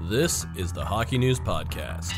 This is the Hockey News Podcast.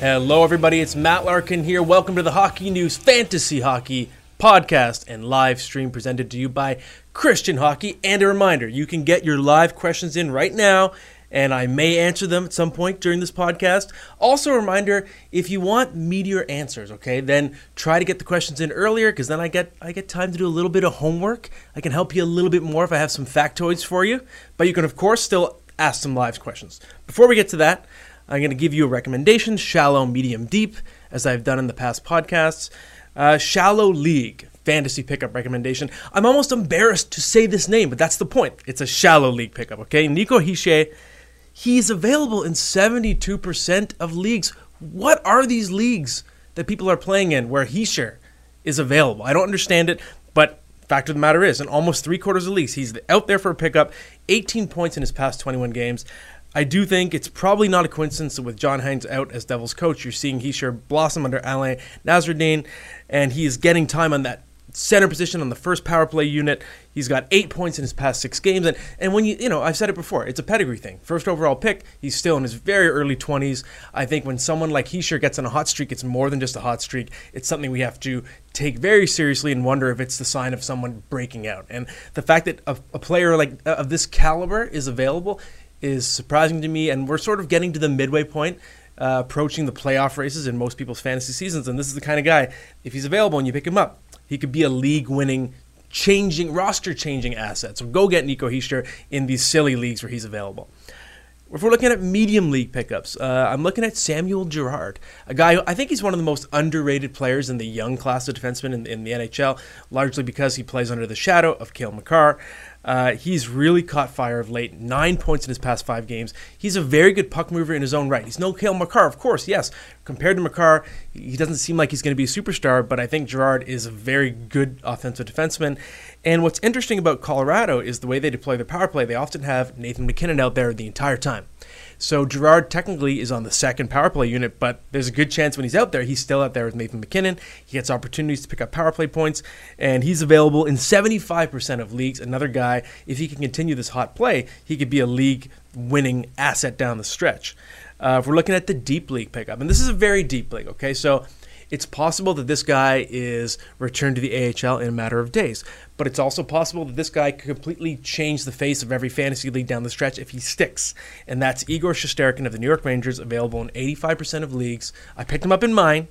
Hello, everybody. It's Matt Larkin here. Welcome to the Hockey News Fantasy Hockey podcast and live stream presented to you by Christian Hockey. And a reminder you can get your live questions in right now, and I may answer them at some point during this podcast. Also, a reminder if you want meteor answers, okay, then try to get the questions in earlier because then I get I get time to do a little bit of homework. I can help you a little bit more if I have some factoids for you. But you can, of course, still ask some live questions. Before we get to that, I'm going to give you a recommendation shallow, medium, deep, as I've done in the past podcasts. Uh, shallow League fantasy pickup recommendation. I'm almost embarrassed to say this name, but that's the point. It's a shallow league pickup, okay? Nico Hischier, he's available in 72% of leagues. What are these leagues that people are playing in where Hischier is available? I don't understand it, but fact of the matter is, in almost three quarters of leagues, he's out there for a pickup, 18 points in his past 21 games. I do think it's probably not a coincidence that with John Hynes out as Devils coach, you're seeing Hischier blossom under Alain Nasreddine, and he is getting time on that center position on the first power play unit. He's got eight points in his past six games, and and when you you know I've said it before, it's a pedigree thing. First overall pick, he's still in his very early 20s. I think when someone like Hischier gets on a hot streak, it's more than just a hot streak. It's something we have to take very seriously and wonder if it's the sign of someone breaking out. And the fact that a, a player like of this caliber is available is surprising to me, and we're sort of getting to the midway point. Uh, approaching the playoff races in most people's fantasy seasons, and this is the kind of guy, if he's available and you pick him up, he could be a league winning, changing, roster changing asset. So go get Nico Hischier in these silly leagues where he's available. If we're looking at medium league pickups, uh, I'm looking at Samuel Girard, a guy who I think he's one of the most underrated players in the young class of defensemen in, in the NHL, largely because he plays under the shadow of Cale Makar. Uh, he's really caught fire of late. Nine points in his past five games. He's a very good puck mover in his own right. He's no Cale Makar, of course, yes. Compared to Makar, he doesn't seem like he's going to be a superstar, but I think Girard is a very good offensive defenseman. And what's interesting about Colorado is the way they deploy their power play. They often have Nathan MacKinnon out there the entire time. So Girard technically is on the second power play unit, but there's a good chance when he's out there, he's still out there with Nathan MacKinnon. He gets opportunities to pick up power play points, and he's available in 75% of leagues. Another guy, if he can continue this hot play, he could be a league winning asset down the stretch. Uh, if we're looking at the deep league pickup, and this is a very deep league, okay? So it's possible that this guy is returned to the AHL in a matter of days, but it's also possible that this guy could completely change the face of every fantasy league down the stretch if he sticks. And that's Igor Shesterkin of the New York Rangers, available in 85% of leagues. I picked him up in mine.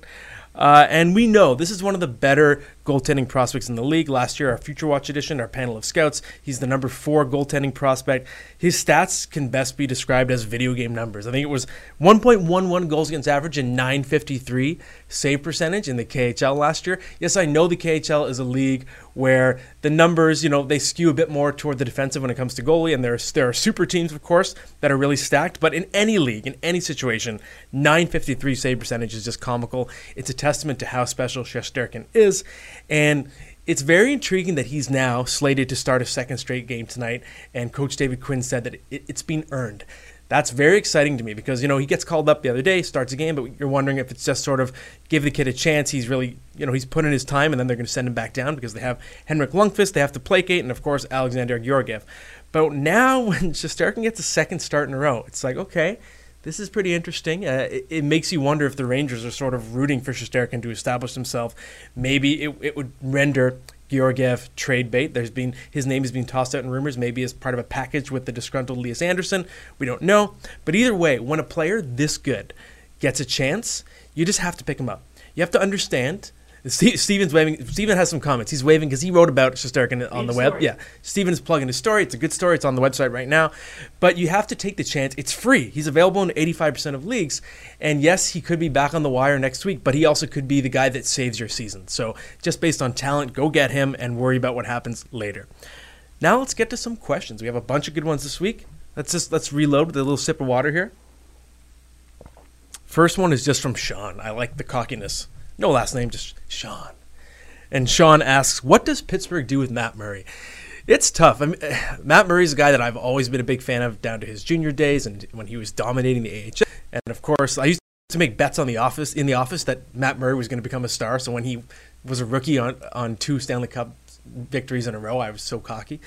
Uh, and we know this is one of the better goaltending prospects in the league. Last year, our Future Watch edition, our panel of scouts, he's the number four goaltending prospect. His stats can best be described as video game numbers. I think it was 1.11 goals against average and 953 save percentage in the KHL last year. Yes, I know the KHL is a league where the numbers, you know, they skew a bit more toward the defensive when it comes to goalie, and there's there are super teams, of course, that are really stacked. But in any league, in any situation, 953 save percentage is just comical. It's a testament to how special Shesterkin is, and it's very intriguing that he's now slated to start a second straight game tonight. And Coach David Quinn said that it, it's been earned. That's very exciting to me because you know he gets called up the other day, starts a game, but you're wondering if it's just sort of give the kid a chance. He's really you know he's put in his time, and then they're going to send him back down because they have Henrik Lundqvist, they have to placate, and of course Alexander Georgiev. But now when Shesterkin gets a second start in a row, it's like okay, this is pretty interesting. Uh, it, it, makes you wonder if the Rangers are sort of rooting for Shesterkin to establish himself. Maybe it, it would render Georgiev trade bait. There's been his name is being tossed out in rumors, maybe as part of a package with the disgruntled Lias Andersson. We don't know. But either way, when a player this good gets a chance, you just have to pick him up. You have to understand Steven's waving. Steven has some comments. He's waving because he wrote about Shesterkin on the web. Story. Yeah, Steven is plugging his story. It's a good story. It's on the website right now. But you have to take the chance. It's free. He's available in 85% of leagues. And yes, he could be back on the wire next week, but he also could be the guy that saves your season. So just based on talent, go get him and worry about what happens later. Now let's get to some questions. We have a bunch of good ones this week. Let's just let's reload with a little sip of water here. First one is just from Sean. I like the cockiness. No last name, just Sean. And Sean asks, "What does Pittsburgh do with Matt Murray?" It's tough. I mean, Matt Murray's a guy that I've always been a big fan of down to his junior days and when he was dominating the AHL. And of course, I used to make bets on the office in the office that Matt Murray was going to become a star. So when he was a rookie on on two Stanley Cup victories in a row, I was so cocky.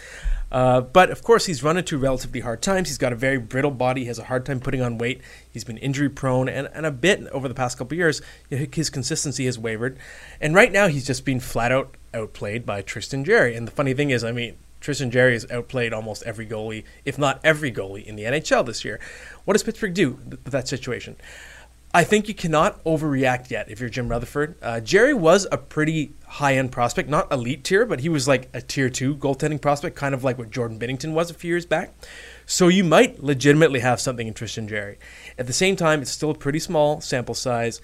Uh, but of course, he's run into relatively hard times. He's got a very brittle body. He has a hard time putting on weight. He's been injury prone, and, and a bit over the past couple years, his consistency has wavered. And right now, he's just being flat out outplayed by Tristan Jarry. And the funny thing is, I mean, Tristan Jarry has outplayed almost every goalie, if not every goalie, in the NHL this year. What does Pittsburgh do with that situation? I think you cannot overreact yet if you're Jim Rutherford. Uh, Jarry was a pretty high end prospect, not elite tier, but he was like a tier two goaltending prospect, kind of like what Jordan Binnington was a few years back. So you might legitimately have something in Tristan Jarry. At the same time, it's still a pretty small sample size,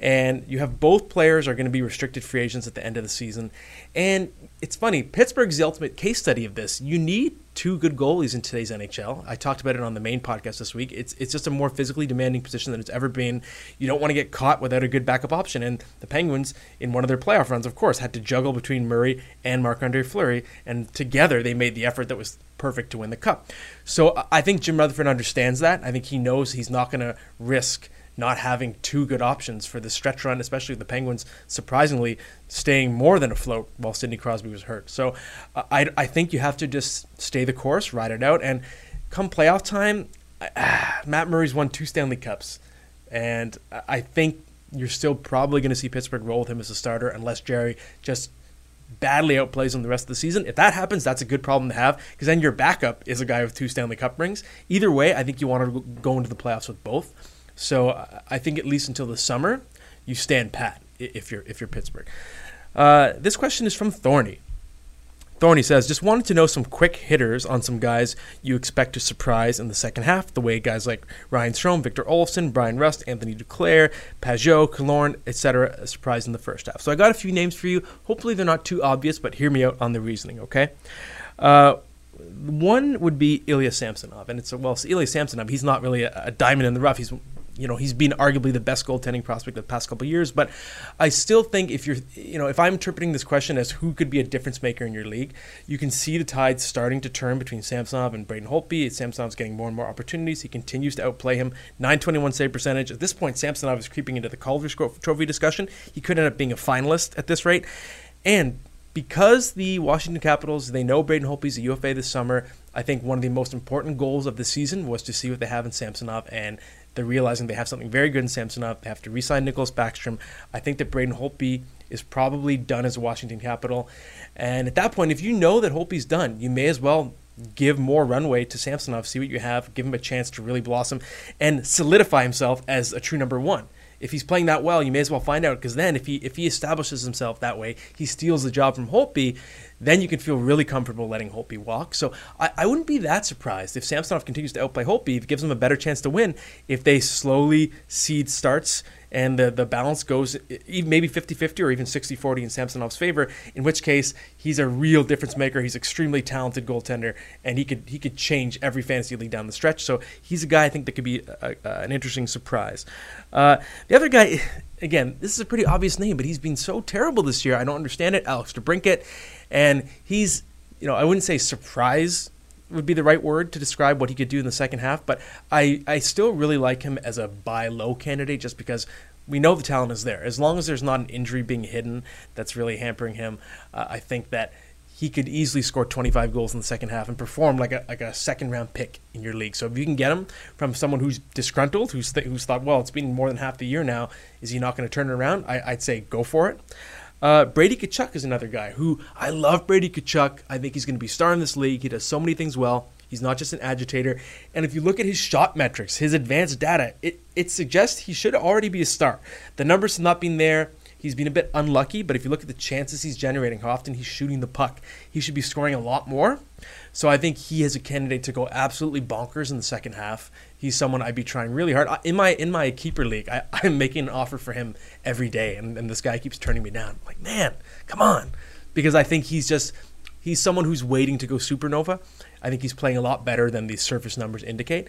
and you have both players are going to be restricted free agents at the end of the season. And it's funny, Pittsburgh's the ultimate case study of this. You need two good goalies in today's NHL. I talked about it on the main podcast this week. It's it's just a more physically demanding position than it's ever been. You don't want to get caught without a good backup option. And the Penguins, in one of their playoff runs, of course, had to juggle between Murray and Marc Andre Fleury, and together they made the effort that was perfect to win the cup. So I think Jim Rutherford understands that. I think he knows he's not going to risk not having two good options for the stretch run, especially the Penguins surprisingly staying more than afloat while Sidney Crosby was hurt. So uh, I, I think you have to just stay the course, ride it out, and come playoff time, uh, Matt Murray's won two Stanley Cups, and I think you're still probably going to see Pittsburgh roll with him as a starter unless Jarry just badly outplays him the rest of the season. If that happens, that's a good problem to have because then your backup is a guy with two Stanley Cup rings. Either way, I think you want to go into the playoffs with both. So I think at least until the summer, you stand pat if you're if you're Pittsburgh. Uh, this question is from Thorny. Thorny says, just wanted to know some quick hitters on some guys you expect to surprise in the second half, the way guys like Ryan Strome, Victor Olofsson, Bryan Rust, Anthony Duclair, Pageau, Killorn, etc. surprise in the first half. So I got a few names for you. Hopefully they're not too obvious, but hear me out on the reasoning, okay? Uh, one would be Ilya Samsonov, and it's a, well, Ilya Samsonov. He's not really a, a diamond in the rough. He's you know he's been arguably the best goaltending prospect of the past couple years. But I still think if you're you know if I'm interpreting this question as who could be a difference maker in your league, you can see the tide starting to turn between Samsonov and Braden Holtby. Samsonov's getting more and more opportunities. He continues to outplay him. 921 save percentage. At this point, Samsonov is creeping into the Calder Trophy discussion. He could end up being a finalist at this rate, and because the Washington Capitals they know Braden Holtby's a UFA this summer. I think one of the most important goals of the season was to see what they have in Samsonov, and they're realizing they have something very good in Samsonov. They have to re-sign Nicklas Backstrom. I think that Braden Holtby is probably done as a Washington Capital. And at that point, if you know that Holtby's done, you may as well give more runway to Samsonov, see what you have, give him a chance to really blossom and solidify himself as a true number one if he's playing that well, you may as well find out because then if he if he establishes himself that way, he steals the job from Holtby, then you can feel really comfortable letting Holtby walk. So I, I wouldn't be that surprised if Samsonov continues to outplay Holtby, it gives him a better chance to win, if they slowly seed starts and the, the balance goes maybe 50-50 or even 60-40 in Samsonov's favor, in which case he's a real difference maker. He's extremely talented goaltender, and he could he could change every fantasy league down the stretch. So he's a guy I think that could be a, a, an interesting surprise. Uh, the other guy, again, this is a pretty obvious name, but he's been so terrible this year. I don't understand it. Alex DeBrincat, and he's you know I wouldn't say surprise would be the right word to describe what he could do in the second half. But I, I still really like him as a buy low candidate just because we know the talent is there. As long as there's not an injury being hidden that's really hampering him, uh, I think that he could easily score 25 goals in the second half and perform like a like a second round pick in your league. So if you can get him from someone who's disgruntled, who's th- who's thought, well, it's been more than half the year now, is he not going to turn it around? I, would say go for it. Uh, Brady Tkachuk is another guy who I love. Brady Tkachuk. I think he's going to be star in this league. He does so many things well. He's not just an agitator. And if you look at his shot metrics, his advanced data, it, it suggests he should already be a star. The numbers have not been there. He's been a bit unlucky, but if you look at the chances he's generating, how often he's shooting the puck, he should be scoring a lot more. So I think he is a candidate to go absolutely bonkers in the second half. He's someone I'd be trying really hard in my in my keeper league. I, I'm making an offer for him every day, and, and this guy keeps turning me down. I'm like, man, come on, because I think he's just he's someone who's waiting to go supernova. I think he's playing a lot better than the surface numbers indicate.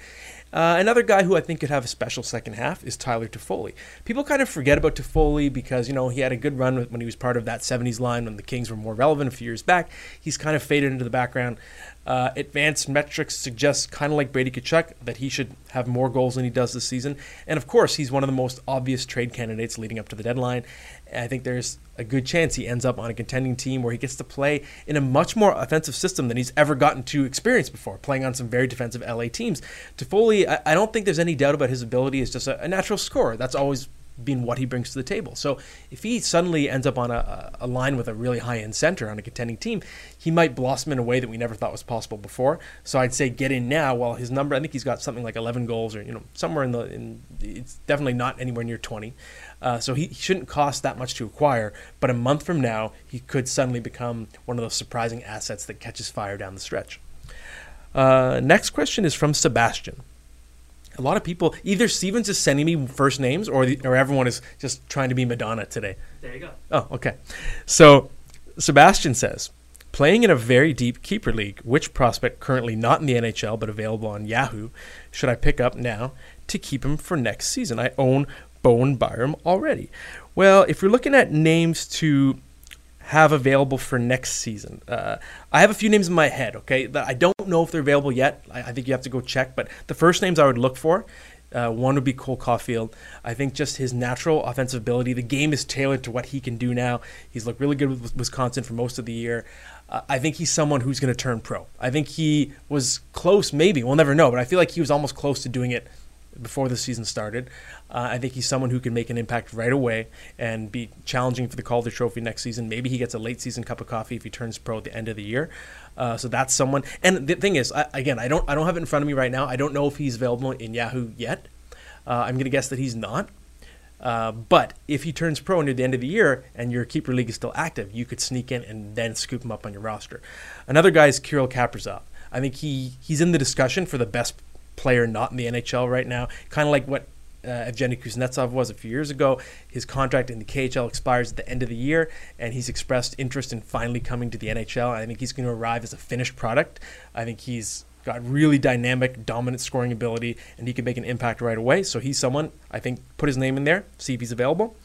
Uh, another guy who I think could have a special second half is Tyler Toffoli. People kind of forget about Toffoli because you know he had a good run when he was part of that '70s line when the Kings were more relevant a few years back. He's kind of faded into the background. Uh, advanced metrics suggest, kind of like Brady Tkachuk, that he should have more goals than he does this season. And of course, he's one of the most obvious trade candidates leading up to the deadline. I think there's a good chance he ends up on a contending team where he gets to play in a much more offensive system than he's ever gotten to experience before, playing on some very defensive LA teams. Toffoli, I, I don't think there's any doubt about his ability as just a, a natural scorer. That's always been what he brings to the table. So if he suddenly ends up on a, a line with a really high end center on a contending team, he might blossom in a way that we never thought was possible before. So I'd say get in now. While his number, I think he's got something like 11 goals or you know somewhere in the in. It's definitely not anywhere near 20. Uh, so he, he shouldn't cost that much to acquire. But a month from now, he could suddenly become one of those surprising assets that catches fire down the stretch. Uh, next question is from Sebastian a lot of people either Stevens is sending me first names or the, or everyone is just trying to be Madonna today. There you go. Oh, okay. So Sebastian says, playing in a very deep keeper league, which prospect currently not in the NHL but available on Yahoo should I pick up now to keep him for next season? I own Bowen Byram already. Well, if you're looking at names to have available for next season. Uh, I have a few names in my head, okay? that I don't know if they're available yet. I, I think you have to go check. But the first names I would look for uh, one would be Cole Caufield. I think just his natural offensive ability. The game is tailored to what he can do now. He's looked really good with Wisconsin for most of the year. Uh, I think he's someone who's going to turn pro. I think he was close, maybe. We'll never know, but I feel like he was almost close to doing it before the season started. Uh, I think he's someone who can make an impact right away and be challenging for the Calder Trophy next season. Maybe he gets a late season cup of coffee if he turns pro at the end of the year. Uh, so that's someone. And the thing is, I, again, I don't I don't have it in front of me right now. I don't know if he's available in Yahoo yet. Uh, I'm going to guess that he's not. Uh, but if he turns pro near the end of the year and your keeper league is still active, you could sneak in and then scoop him up on your roster. Another guy is Kirill Kaprizov. I think he he's in the discussion for the best player not in the NHL right now, kind of like what uh, Evgeny Kuznetsov was a few years ago. His contract in the KHL expires at the end of the year, and he's expressed interest in finally coming to the NHL. I think he's going to arrive as a finished product. I think he's got really dynamic, dominant scoring ability, and he can make an impact right away. So he's someone I think put his name in there, see if he's available.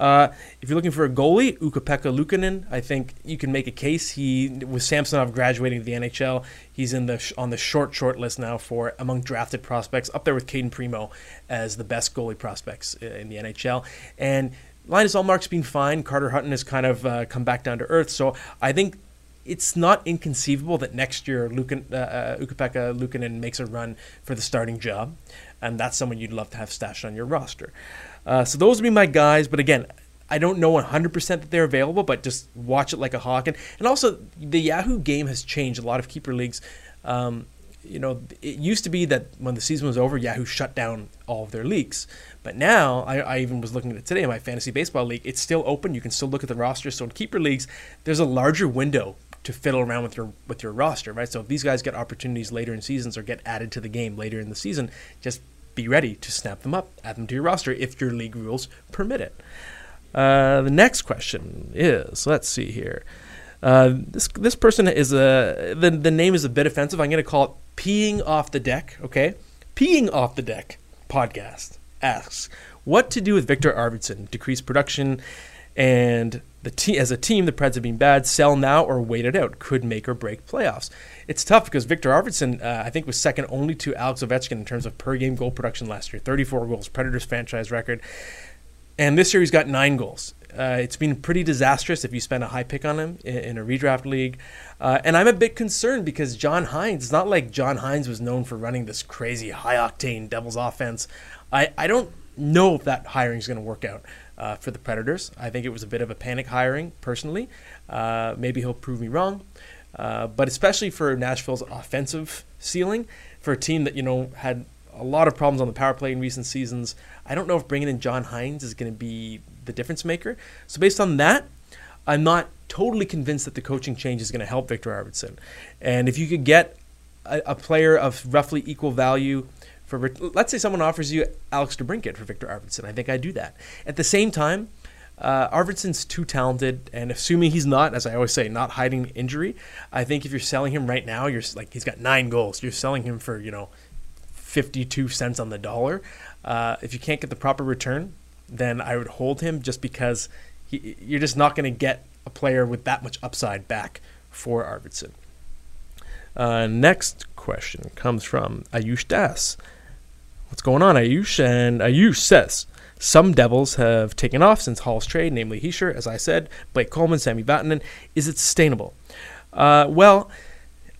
Uh, if you're looking for a goalie, Ukko-Pekka Luukkonen, I think you can make a case. He with Samsonov graduating to the NHL, he's in the on the short short list now for among drafted prospects, up there with Cayden Primeau as the best goalie prospects in the NHL. And Linus Ullmark's been fine. Carter Hutton has kind of uh, come back down to earth. So I think it's not inconceivable that next year Lukin, uh, uh, Ukko-Pekka Luukkonen makes a run for the starting job, and that's someone you'd love to have stashed on your roster. Uh, so those would be my guys. But again, I don't know 100% that they're available, but just watch it like a hawk. And, and also, the Yahoo game has changed. A lot of keeper leagues, um, you know, it used to be that when the season was over, Yahoo shut down all of their leagues. But now, I, I even was looking at it today in my fantasy baseball league. It's still open. You can still look at the roster. So in keeper leagues, there's a larger window to fiddle around with your with your roster, right? So if these guys get opportunities later in seasons or get added to the game later in the season, just be ready to snap them up, add them to your roster if your league rules permit it. Uh, the next question is let's see here. Uh, this this person is a the the name is a bit offensive. I'm going to call it peeing off the deck. Okay, peeing off the deck podcast asks what to do with Viktor Arvidsson. Decrease production, and the te- as a team, the Preds have been bad. Sell now or wait it out. Could make or break playoffs. It's tough because Viktor Arvidsson, uh, I think, was second only to Alex Ovechkin in terms of per game goal production last year. 34 goals, Predators franchise record. And this year he's got nine goals. Uh, it's been pretty disastrous if you spend a high pick on him in, in a redraft league. Uh, and I'm a bit concerned because John Hynes, it's not like John Hynes was known for running this crazy high octane Devils offense. I, I don't know if that hiring is going to work out uh, for the Predators. I think it was a bit of a panic hiring, personally. Uh, maybe he'll prove me wrong. Uh, but especially for Nashville's offensive ceiling, for a team that, you know, had a lot of problems on the power play in recent seasons, I don't know if bringing in John Hynes is going to be the difference maker. So based on that, I'm not totally convinced that the coaching change is going to help Viktor Arvidsson. And if you could get a, a player of roughly equal value for let's say someone offers you Alex DeBrincat for Viktor Arvidsson, I think I'd do that. At the same time, uh, Arvidsson's too talented, and assuming he's not, as I always say, not hiding injury, I think if you're selling him right now, you're like he's got nine goals. You're selling him for you know, fifty-two cents on the dollar. Uh, if you can't get the proper return, then I would hold him just because he, you're just not going to get a player with that much upside back for Arvidsson. Uh, next question comes from Ayush Das. What's going on, Ayush? And Ayush says, some Devils have taken off since Hall's trade, namely Hischier, as I said, Blake Coleman, Sami Vatanen. Is it sustainable? Uh, well,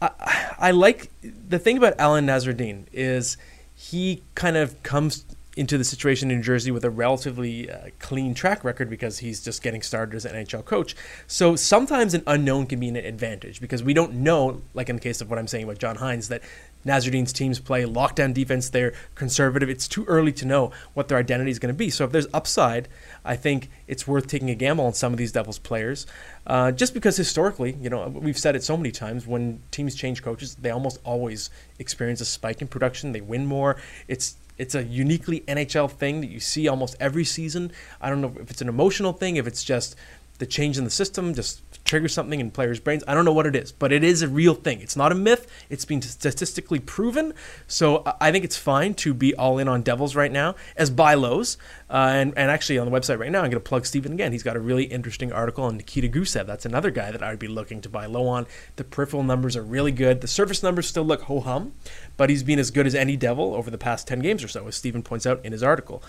I, I, like the thing about Alain Nasreddine is he kind of comes into the situation in New Jersey with a relatively uh, clean track record because he's just getting started as an NHL coach. So sometimes an unknown can be an advantage because we don't know, like in the case of what I'm saying about John Hynes, that Nasreddine's teams play lockdown defense. They're conservative. It's too early to know what their identity is going to be. So if there's upside, I think it's worth taking a gamble on some of these Devils players, uh, just because historically, you know, we've said it so many times. When teams change coaches, they almost always experience a spike in production. They win more. It's it's a uniquely NHL thing that you see almost every season. I don't know if it's an emotional thing, if it's just the change in the system just triggers something in players' brains. I don't know what it is, but it is a real thing. It's not a myth. It's been statistically proven. So I think it's fine to be all in on Devils right now as buy lows. Uh, and, and actually on the website right now, I'm going to plug Steven again. He's got a really interesting article on Nikita Gusev. That's another guy that I'd be looking to buy low on. The peripheral numbers are really good. The surface numbers still look ho hum, but he's been as good as any Devil over the past 10 games or so, as Steven points out in his article.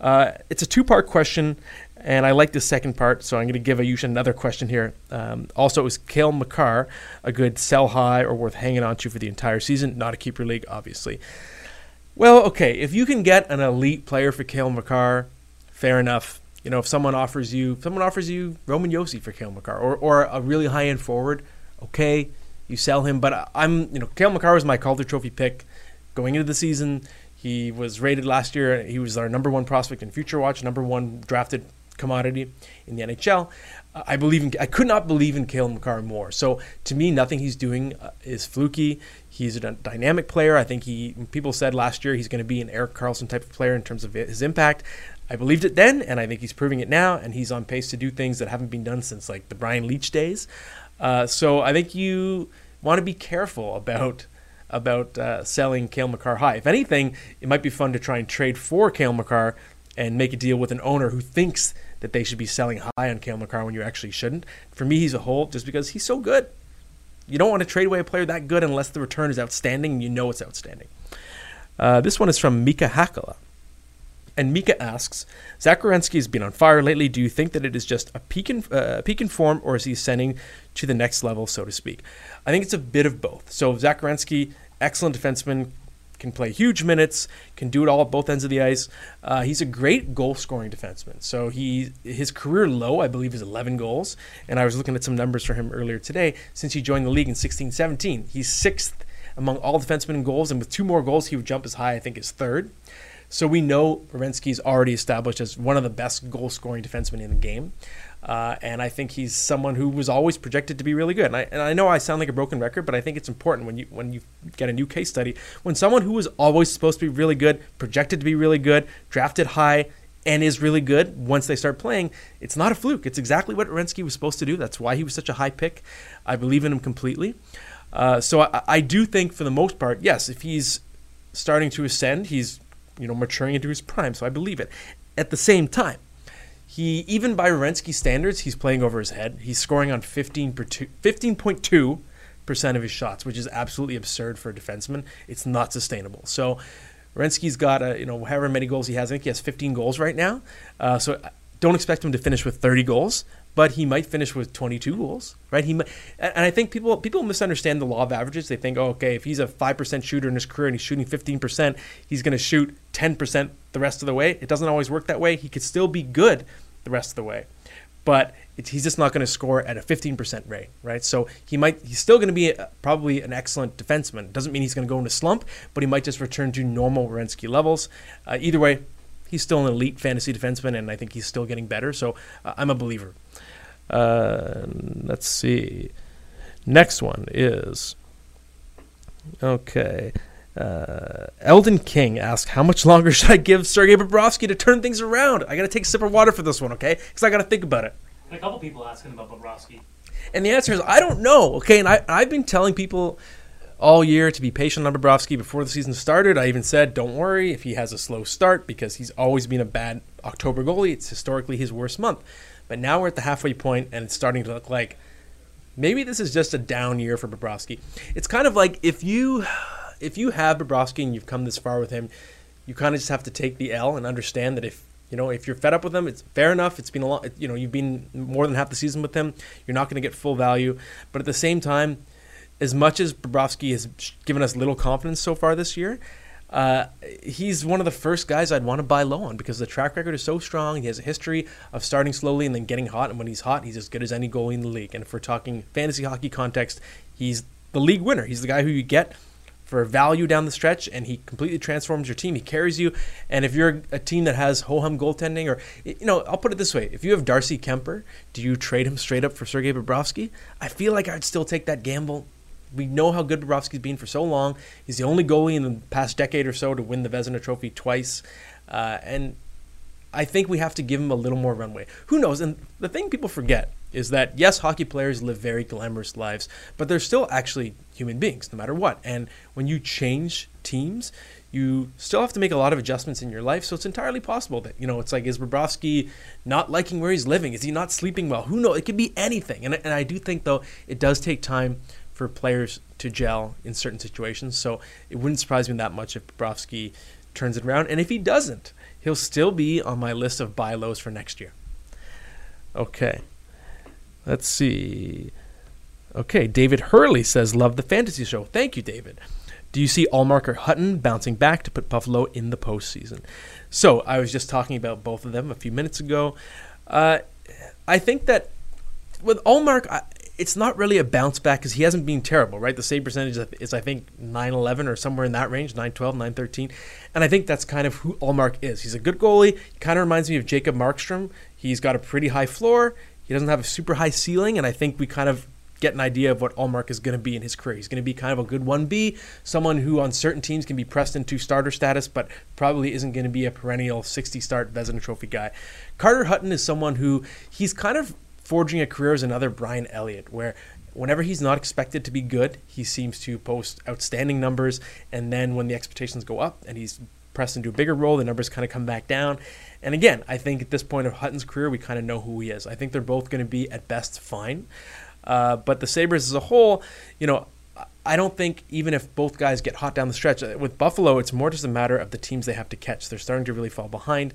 Uh, it's a two part question, and I like the second part, so I'm going to give Ayush another question here. Um, also, is Cale Makar a good sell high or worth hanging on to for the entire season? Not a keeper league, obviously. Well, okay, if you can get an elite player for Cale Makar, fair enough. You know, if someone offers you, someone offers you Roman Josi for Cale Makar, or, or a really high end forward, okay, you sell him. But I'm, you know, Cale Makar was my Calder Trophy pick going into the season. He was rated last year. He was our number one prospect in Future Watch, number one drafted commodity in the NHL. I believe in. I could not believe in Cale Makar more. So to me, nothing he's doing uh, is fluky. He's a dynamic player. I think he. People said last year he's going to be an Erik Karlsson type of player in terms of his impact. I believed it then, and I think he's proving it now. And he's on pace to do things that haven't been done since like the Brian Leetch days. Uh, so I think you want to be careful about about uh, selling Cale Makar high. If anything, it might be fun to try and trade for Cale Makar and make a deal with an owner who thinks that they should be selling high on Cale Makar when you actually shouldn't. For me, he's a hold just because he's so good. You don't want to trade away a player that good unless the return is outstanding and you know it's outstanding. Uh, this one is from Mika Hakala. And Mika asks, Zach Werenski has been on fire lately. Do you think that it is just a peak in, uh, peak in form, or is he ascending to the next level, so to speak? I think it's a bit of both. So Zach Werenski, excellent defenseman, can play huge minutes, can do it all at both ends of the ice. Uh, he's a great goal scoring defenseman. So he his career low, I believe, is 11 goals. And I was looking at some numbers for him earlier today. Since he joined the league in 16-17, he's sixth among all defensemen in goals, and with two more goals, he would jump as high, I think, as third. So we know Werenski's already established as one of the best goal scoring defensemen in the game. Uh, and I think he's someone who was always projected to be really good. And I, and I know I sound like a broken record, but I think it's important when you when you get a new case study when someone who was always supposed to be really good, projected to be really good, drafted high, and is really good once they start playing, it's not a fluke. It's exactly what Werenski was supposed to do. That's why he was such a high pick. I believe in him completely. Uh, so I, I do think, for the most part, yes, if he's starting to ascend, he's you know, maturing into his prime. So I believe it. At the same time, he even by Werenski standards, he's playing over his head. He's scoring on 15.2 percent of his shots, which is absolutely absurd for a defenseman. It's not sustainable. So Werenski's got a, you know however many goals he has. I think he has 15 goals right now. Uh, so don't expect him to finish with 30 goals but he might finish with 22 goals, right? He might, and I think people people misunderstand the law of averages. They think, oh, okay, if he's a five percent shooter in his career and he's shooting 15 percent, he's going to shoot 10 percent the rest of the way. It doesn't always work that way. He could still be good the rest of the way, but he's just not going to score at a 15 percent rate, right? So he might he's still going to be a, probably an excellent defenseman. Doesn't mean he's going to go into slump, but he might just return to normal Werenski levels. Uh, either way, he's still an elite fantasy defenseman, and I think he's still getting better. So uh, I'm a believer. Uh, let's see. Next one is okay. Uh, Eldon King asks, "How much longer should I give Sergei Bobrovsky to turn things around?" I got to take a sip of water for this one, okay? Because I got to think about it. A couple people asking about Bobrovsky. And the answer is, I don't know. Okay, and I I've been telling people all year to be patient on Bobrovsky before the season started. I even said, don't worry if he has a slow start because he's always been a bad October goalie. It's historically his worst month. But now we're at the halfway point, and it's starting to look like maybe this is just a down year for Bobrovsky. It's kind of like if you if you have Bobrovsky and you've come this far with him, you kind of just have to take the L and understand that if you know if you're fed up with him, it's fair enough. It's been a lot. You know, you've been more than half the season with him. You're not going to get full value, but at the same time, as much as Bobrovsky has given us little confidence so far this year. Uh, he's one of the first guys I'd want to buy low on because the track record is so strong. He has a history of starting slowly and then getting hot, and when he's hot, he's as good as any goalie in the league. And if we're talking fantasy hockey context, he's the league winner. He's the guy who you get for value down the stretch, and he completely transforms your team. He carries you. And if you're a team that has ho hum goaltending, or, you know, I'll put it this way if you have Darcy Kuemper, do you trade him straight up for Sergei Bobrovsky? I feel like I'd still take that gamble. We know how good Bobrovsky's been for so long. He's the only goalie in the past decade or so to win the Vezina Trophy twice. Uh, and I think we have to give him a little more runway. Who knows? And the thing people forget is that yes, hockey players live very glamorous lives, but they're still actually human beings, no matter what. And when you change teams, you still have to make a lot of adjustments in your life. So it's entirely possible that, you know, it's like, is Bobrovsky not liking where he's living? Is he not sleeping well? Who knows? It could be anything. And, and I do think, though, it does take time for players to gel in certain situations. So it wouldn't surprise me that much if Bobrovsky turns it around. And if he doesn't, he'll still be on my list of buy lows for next year. Okay. Let's see. Okay, David Hurley says, Love the fantasy show. Thank you, David. Do you see Ullmark or Hutton bouncing back to put Buffalo in the postseason? So I was just talking about both of them a few minutes ago. Uh, I think that with Ullmark, it's not really a bounce back because he hasn't been terrible, right? The save percentage is, I think, 9 11 or somewhere in that range, 9 12, 9 13. And I think that's kind of who Ullmark is. He's a good goalie. He kind of reminds me of Jacob Markstrom. He's got a pretty high floor. He doesn't have a super high ceiling, and I think we kind of get an idea of what Ullmark is going to be in his career. He's going to be kind of a good 1B, someone who on certain teams can be pressed into starter status, but probably isn't going to be a perennial 60 start Vezina Trophy guy. Carter Hutton is someone who he's kind of forging a career as another Brian Elliott, where whenever he's not expected to be good, he seems to post outstanding numbers, and then when the expectations go up and he's pressed into a bigger role, the numbers kind of come back down. And again, I think at this point of Hutton's career, we kind of know who he is. I think they're both going to be at best fine. Uh, but the Sabres as a whole, you know, I don't think even if both guys get hot down the stretch, uh, with Buffalo, it's more just a matter of the teams they have to catch. They're starting to really fall behind.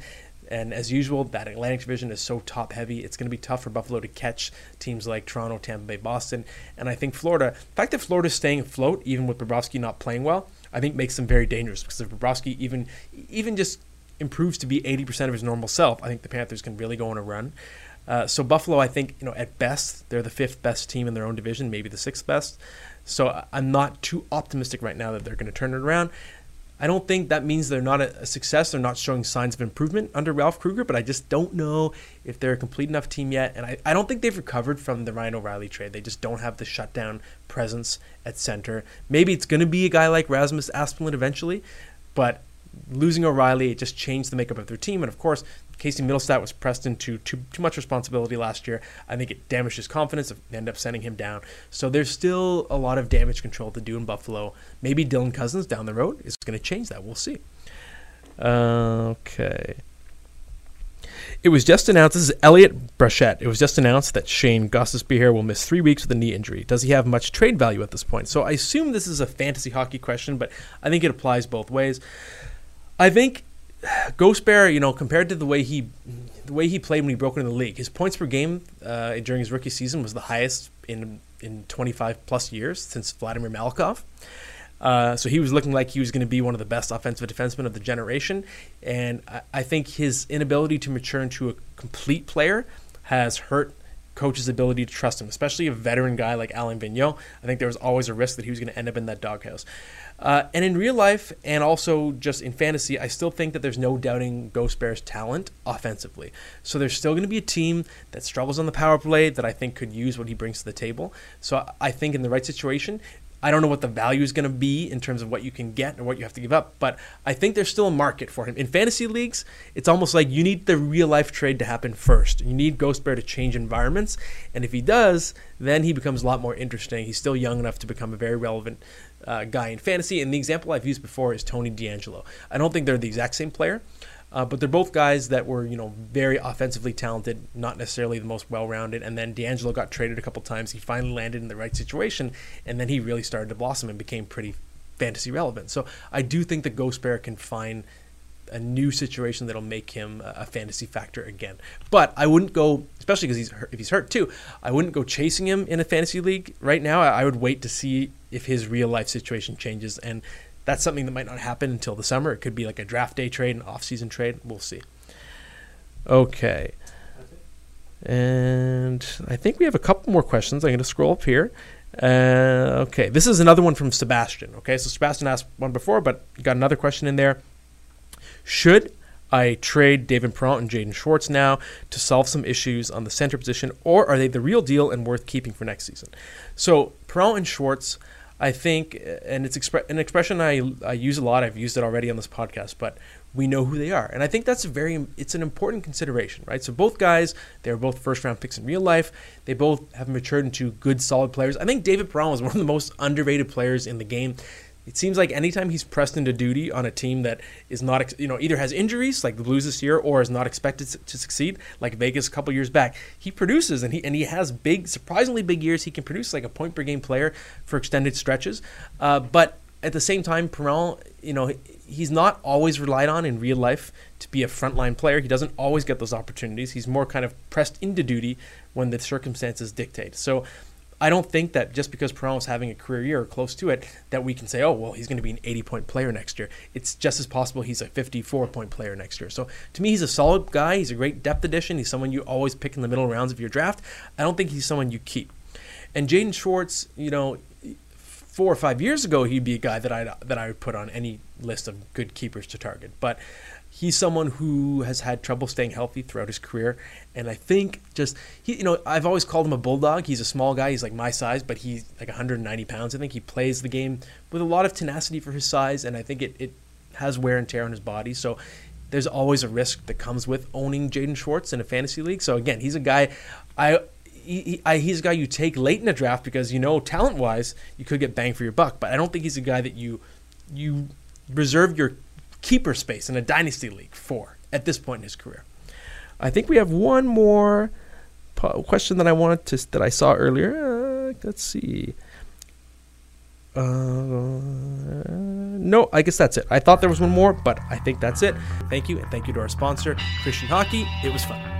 And as usual, that Atlantic division is so top heavy. It's going to be tough for Buffalo to catch teams like Toronto, Tampa Bay, Boston. And I think Florida, the fact that Florida's staying afloat, even with Bobrovsky not playing well, I think makes them very dangerous because if Bobrovsky even even just improves to be 80% of his normal self, I think the Panthers can really go on a run. Uh, so Buffalo, I think, you know, at best, they're the fifth best team in their own division, maybe the sixth best. So I'm not too optimistic right now that they're going to turn it around. I don't think that means they're not a, success. They're not showing signs of improvement under Ralph Krueger, but I just don't know if they're a complete enough team yet. And I, I don't think they've recovered from the Ryan O'Reilly trade. They just don't have the shutdown presence at center. Maybe it's going to be a guy like Rasmus Asplund eventually, but losing O'Reilly, it just changed the makeup of their team. And of course, Casey Mittelstadt was pressed into too, too much responsibility last year. I think it damaged his confidence. It ended up sending him down. So there's still a lot of damage control to do in Buffalo. Maybe Dylan Cozens down the road is going to change that. We'll see. Okay. It was just announced. This is Elliot Brachette. It was just announced that Shane Gostisbehere will miss three weeks with a knee injury. Does he have much trade value at this point? So I assume this is a fantasy hockey question, but I think it applies both ways. I think Ghost Bear, you know, compared to the way he the way he played when he broke into the league, his points per game uh, during his rookie season was the highest in in 25 plus years since Vladimir Malakhov. Uh, so he was looking like he was going to be one of the best offensive defensemen of the generation, and I, I think his inability to mature into a complete player has hurt coach's ability to trust him, especially a veteran guy like Alain Vigneault. I think there was always a risk that he was going to end up in that doghouse. Uh, and in real life, and also just in fantasy, I still think that there's no doubting Ghost Bear's talent offensively. So there's still going to be a team that struggles on the power play that I think could use what he brings to the table. So I think in the right situation, I don't know what the value is going to be in terms of what you can get or what you have to give up, but I think there's still a market for him. In fantasy leagues, it's almost like you need the real life trade to happen first. You need Ghost Bear to change environments, and if he does, then he becomes a lot more interesting. He's still young enough to become a very relevant uh, guy in fantasy, and the example I've used before is Tony DeAngelo. I don't think they're the exact same player, Uh, but they're both guys that were, you know, very offensively talented, not necessarily the most well-rounded. And then DeAngelo got traded a couple times. He finally landed in the right situation, and then he really started to blossom and became pretty fantasy relevant. So I do think that Ghost Bear can find a new situation that'll make him a fantasy factor again. But I wouldn't go, especially because he's if he's hurt too. I wouldn't go chasing him in a fantasy league right now. I would wait to see if his real life situation changes, and that's something that might not happen until the summer. It could be like a draft day trade, an off season trade. We'll see. Okay. And I think we have a couple more questions. I'm going to scroll up here. Uh, okay, this is another one from Sebastian. Okay, so Sebastian asked one before, but got another question in there. Should I trade David Perron and Jaden Schwartz now to solve some issues on the center position, or are they the real deal and worth keeping for next season? So Perron and Schwartz, I think, and it's expre- an expression I, I use a lot. I've used it already on this podcast, but we know who they are, and I think that's a very it's an important consideration, right? So both guys, they're both first round picks in real life. They both have matured into good, solid players. I think David Perron was one of the most underrated players in the game it seems like anytime he's pressed into duty on a team that is not, you know, either has injuries like the Blues this year or is not expected to succeed, like Vegas a couple years back, he produces and he and he has big, surprisingly big years. He can produce like a point per game player for extended stretches, uh, but at the same time, Perron, you know, he's not always relied on in real life to be a frontline player. He doesn't always get those opportunities. He's more kind of pressed into duty when the circumstances dictate. So I don't think that just because Perron is having a career year or close to it, that we can say, oh, well, he's going to be an 80 point player next year. It's just as possible he's a 54 point player next year. So to me, he's a solid guy. He's a great depth addition. He's someone you always pick in the middle rounds of your draft. I don't think he's someone you keep. And Jaden Schwartz, you know, four or five years ago, he'd be a guy that I that I would put on any list of good keepers to target. But he's someone who has had trouble staying healthy throughout his career, and I think just he, you know, I've always called him a bulldog. He's a small guy. He's like my size, but he's like 190 pounds. I think he plays the game with a lot of tenacity for his size, and I think it, it has wear and tear on his body. So there's always a risk that comes with owning Jaden Schwartz in a fantasy league. So again, he's a guy I. He, I, he's a guy you take late in a draft because you know talent wise you could get bang for your buck, but I don't think he's a guy that you you reserve your keeper space in a dynasty league for at this point in his career. I think we have one more question that I wanted to that I saw earlier. Uh, let's see. Uh, no, I guess that's it. I thought there was one more, but I think that's it. Thank you, and thank you to our sponsor, Christian Hockey. It was fun.